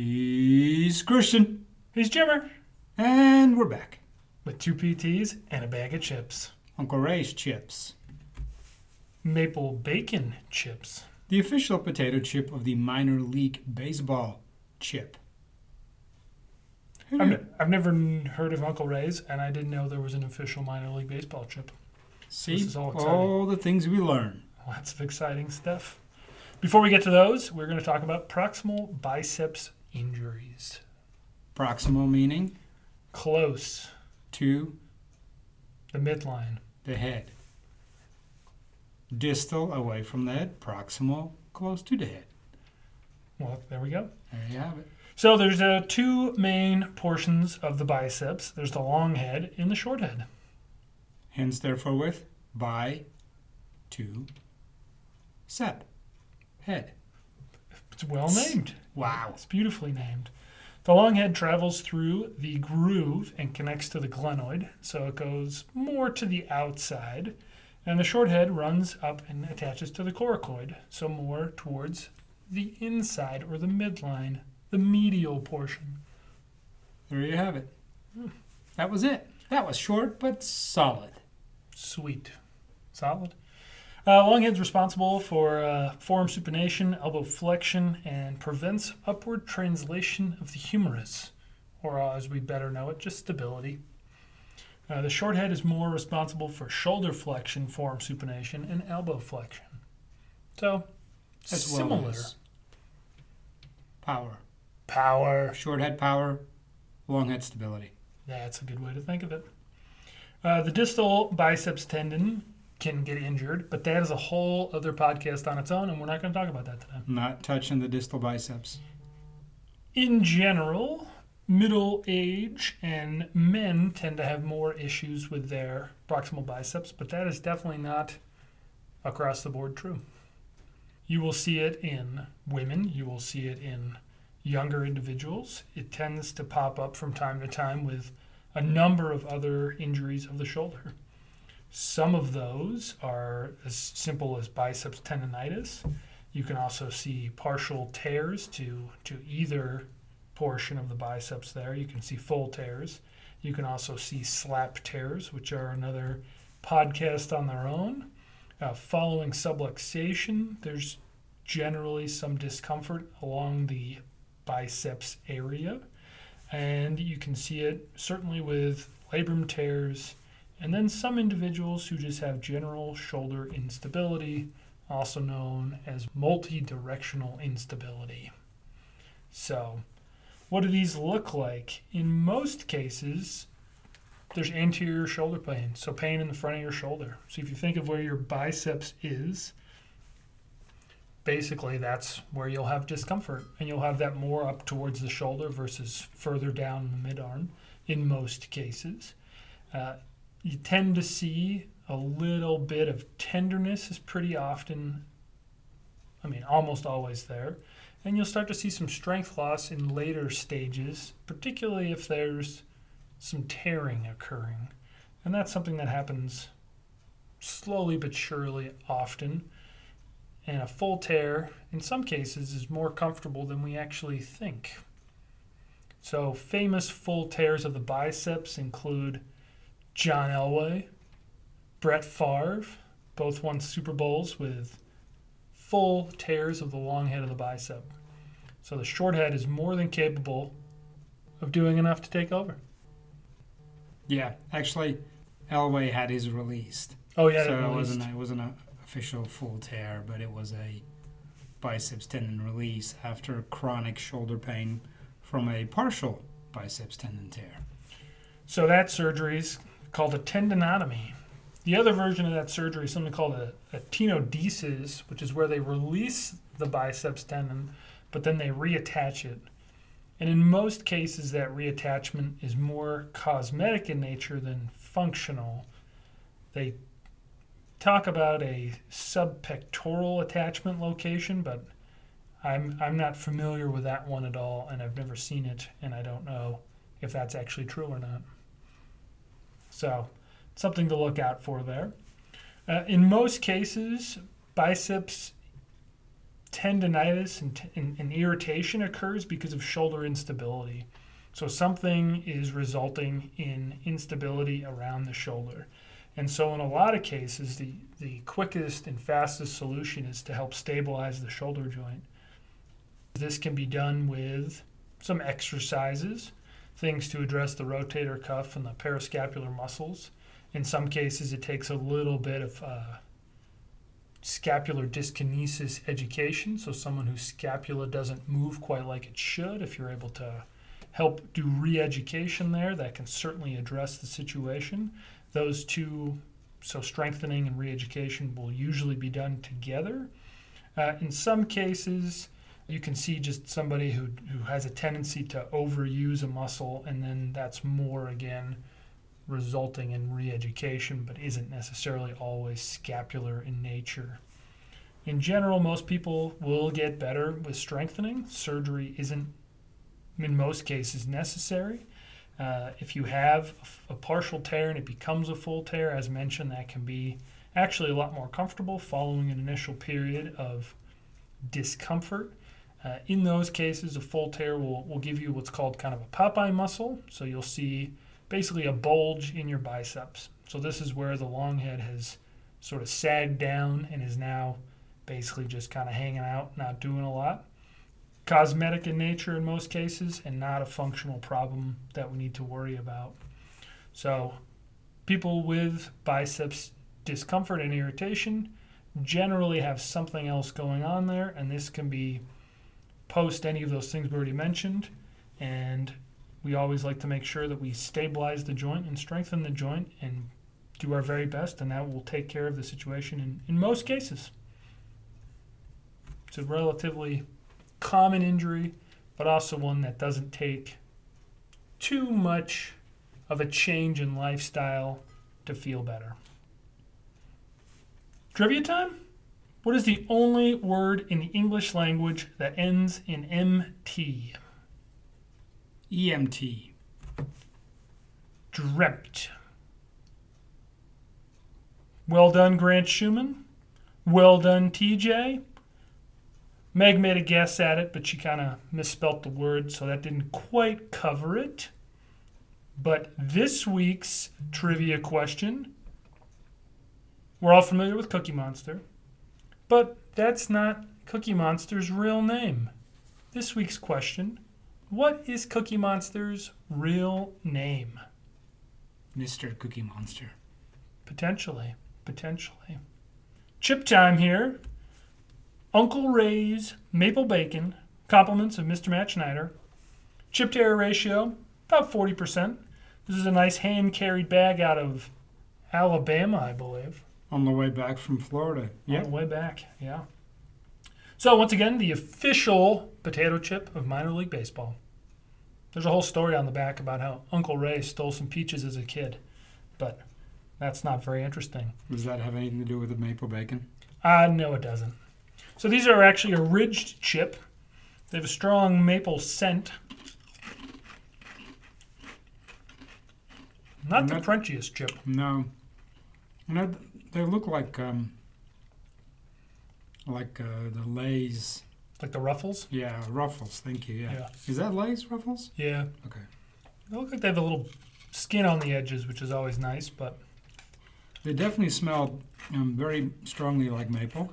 He's Christian. He's Jimmer And we're back. with two PTs and a bag of chips. Uncle Ray's chips. Maple bacon chips. The official potato chip of the minor league baseball chip. I've, ne- I've never n- heard of Uncle Ray's, and I didn't know there was an official minor league baseball chip. See This is all exciting. all the things we learn. Lots of exciting stuff. Before we get to those, we're going to talk about proximal biceps injuries. Proximal meaning Close, to the midline. the head. Distal away from the head. Proximal close to the head. Well, there we go. There you have it. So there's uh, two main portions of the biceps. There's the long head and the short head. Hence, therefore, with by to sep. Head. It's well named. Wow. It's beautifully named. The long head travels through the groove and connects to the glenoid, so it goes more to the outside. And the short head runs up and attaches to the coracoid, so more towards the inside or the midline, the medial portion. There you have it. Hmm. That was it. That was short but solid. Sweet. Solid. Uh, long head's responsible for uh, forearm supination, elbow flexion, and prevents upward translation of the humerus, or uh, as we better know it, just stability. Uh, the short head is more responsible for shoulder flexion, forearm supination, and elbow flexion. So, As well similar. as power. Power. Short head power, long head stability. That's a good way to think of it. Uh, the distal biceps tendon can get injured, but that is a whole other podcast on its own, and we're not going to talk about that today. Not touching the distal biceps. In general, middle age and men tend to have more issues with their proximal biceps, but that is definitely not across the board true. You will see it in women, you will see it in younger individuals. It tends to pop up from time to time with a number of other injuries of the shoulder. Some of those are as simple as biceps tendonitis. You can also see partial tears to, to either portion of the biceps there. You can see full tears. You can also see slap tears, which are another podcast on their own. Uh, following subluxation, there's generally some discomfort along the biceps area. And you can see it certainly with labrum tears, and then some individuals who just have general shoulder instability, also known as multi-directional instability. So, what do these look like? In most cases, there's anterior shoulder pain, so pain in the front of your shoulder. So if you think of where your biceps is, basically that's where you'll have discomfort, and you'll have that more up towards the shoulder versus further down the midarm in most cases. Uh, you tend to see a little bit of tenderness is pretty often, I mean, almost always there. And you'll start to see some strength loss in later stages, particularly if there's some tearing occurring. And that's something that happens slowly but surely often. And a full tear, in some cases, is more comfortable than we actually think. So, famous full tears of the biceps include John Elway, Brett Favre, both won Super Bowls with full tears of the long head of the bicep. So the short head is more than capable of doing enough to take over. Yeah, actually, Elway had his released. Oh yeah, so that it wasn't it wasn't an official full tear, but it was a biceps tendon release after chronic shoulder pain from a partial biceps tendon tear. So that surgery is called a tendinotomy. The other version of that surgery is something called a, a tenodesis, which is where they release the biceps tendon, but then they reattach it. And in most cases, that reattachment is more cosmetic in nature than functional. They talk about a subpectoral attachment location, but I'm, I'm not familiar with that one at all, and I've never seen it, and I don't know if that's actually true or not. So, something to look out for there. Uh, in most cases, biceps tendonitis and, and, and irritation occurs because of shoulder instability. So something is resulting in instability around the shoulder. And so, in a lot of cases, the, the quickest and fastest solution is to help stabilize the shoulder joint. This can be done with some exercises, things to address the rotator cuff and the parascapular muscles. In some cases, it takes a little bit of uh, scapular dyskinesis education, so someone whose scapula doesn't move quite like it should, if you're able to help do re education there, that can certainly address the situation. Those two, so strengthening and re education, will usually be done together. Uh, in some cases, you can see just somebody who, who has a tendency to overuse a muscle, and then that's more again resulting in re education, but isn't necessarily always scapular in nature. In general, most people will get better with strengthening. Surgery isn't, in most cases, necessary. Uh, if you have a partial tear and it becomes a full tear, as mentioned, that can be actually a lot more comfortable following an initial period of discomfort. Uh, in those cases, a full tear will, will give you what's called kind of a Popeye muscle. So you'll see basically a bulge in your biceps. So this is where the long head has sort of sagged down and is now basically just kind of hanging out, not doing a lot. Cosmetic in nature in most cases, and not a functional problem that we need to worry about. So, people with biceps discomfort and irritation generally have something else going on there, and this can be post any of those things we already mentioned. And we always like to make sure that we stabilize the joint and strengthen the joint and do our very best, and that will take care of the situation in, in most cases. It's a relatively common injury, but also one that doesn't take too much of a change in lifestyle to feel better. Trivia time? What is the only word in the English language that ends in MT? EMT. Dreamt. Well done, Grant Schumann. Well done, TJ. Meg made a guess at it, but she kind of misspelt the word, so that didn't quite cover it. But this week's trivia question we're all familiar with Cookie Monster, but that's not Cookie Monster's real name. This week's question What is Cookie Monster's real name? Mr. Cookie Monster. Potentially. Potentially. Chip time here. Uncle Ray's maple bacon, compliments of Mr. Matt Schneider. Chip to air ratio, about 40%. This is a nice hand carried bag out of Alabama, I believe. On the way back from Florida. Yeah. On the way back, yeah. So, once again, the official potato chip of minor league baseball. There's a whole story on the back about how Uncle Ray stole some peaches as a kid, but that's not very interesting. Does that have anything to do with the maple bacon? Uh, no, it doesn't. So these are actually a ridged chip. They have a strong maple scent. Not I'm the crunchiest chip. No. No, they look like um, like uh, the Lay's. Like the ruffles. Yeah, Ruffles. Thank you. Yeah. Yeah. Is that Lay's Ruffles? Yeah. Okay. They look like they have a little skin on the edges, which is always nice, but They definitely smell um, very strongly like maple.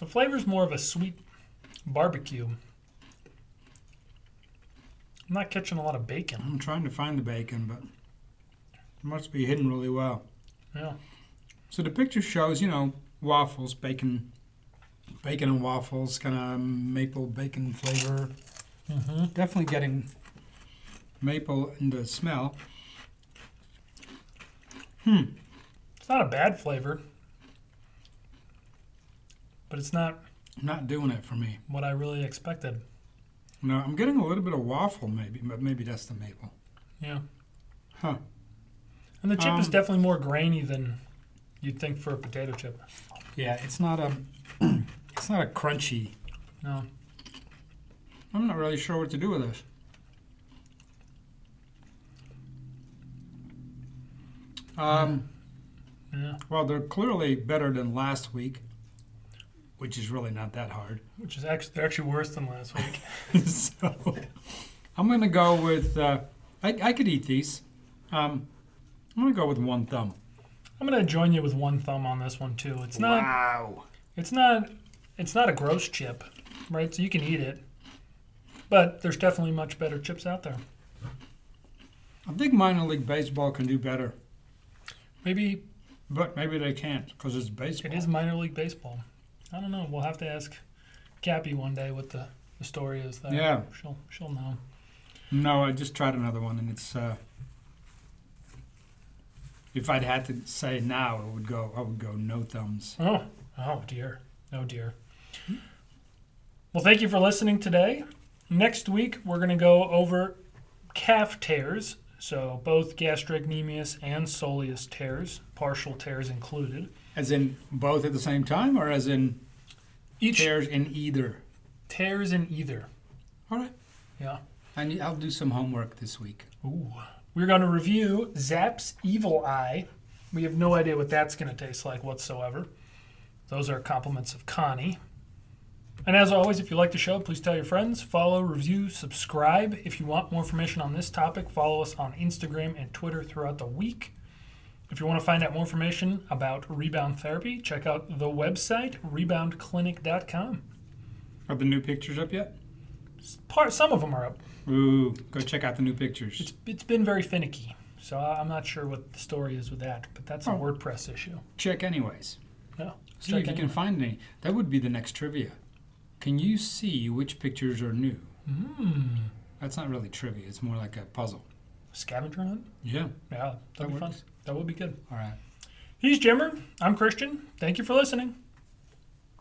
the flavor's more of a sweet barbecue. I'm not catching a lot of bacon. I'm trying to find the bacon, but it must be hidden really well. Yeah. So the picture shows, you know, waffles, bacon, bacon and waffles, kind of maple bacon flavor. Mm-hmm. Definitely getting maple in the smell. Hmm. It's not a bad flavor, but it's not Not doing it for me. what I really expected. No, I'm getting a little bit of waffle, maybe, but maybe that's the maple. Yeah. Huh. And the chip is Um, definitely more grainy than you'd think for a potato chip. Yeah, it's not a, it's not a crunchy. No. I'm not really sure what to do with this. Um, Yeah. well, they're clearly better than last week. which is really not that hard. which is actually they're actually worse than last week. so I'm gonna go with. Uh, I, I could eat these. Um, I'm gonna go with one thumb. I'm gonna join you with one thumb on this one too. It's not. wow. It's not. It's not a gross chip, right? So you can eat it, but there's definitely much better chips out there. I think minor league baseball can do better, Maybe but maybe they can't because it's it baseball. is minor league baseball. I don't know. We'll have to ask Cappy one day what the, the story is there. Yeah. she'll she'll know. No, I just tried another one, and it's. Uh, if I'd had to say now, it would go. I would go no thumbs. Oh, oh dear. Oh dear. Well, thank you for listening today. Next week, we're going to go over calf tears. So, both gastrocnemius and soleus tears, partial tears included. As in both at the same time, or as in Each tears in either. tears in either. All right. Yeah. I need, I'll do some homework this week. Ooh. We're going to review Zapp's Evil Eye. We have no idea what that's going to taste like whatsoever. Those are compliments of Connie. And as always, if you like the show, please tell your friends, follow, review, subscribe. If you want more information on this topic, follow us on Instagram and Twitter throughout the week. If you want to find out more information about rebound therapy, check out the website reboundclinic.com. Are the new pictures up yet? Part some of them are up. Ooh, go check out the new pictures. It's it's been very finicky, so I'm not sure what the story is with that, but that's a Oh. WordPress issue. Check anyways. Yeah. See if you can find any. That would be the next trivia. Can you see which pictures are new? Mm. That's not really trivia. It's more like a puzzle. Scavenger hunt? Yeah. Yeah, that'd That be fun. works. That would be good. All right. He's Jimmer. I'm Christian. Thank you for listening.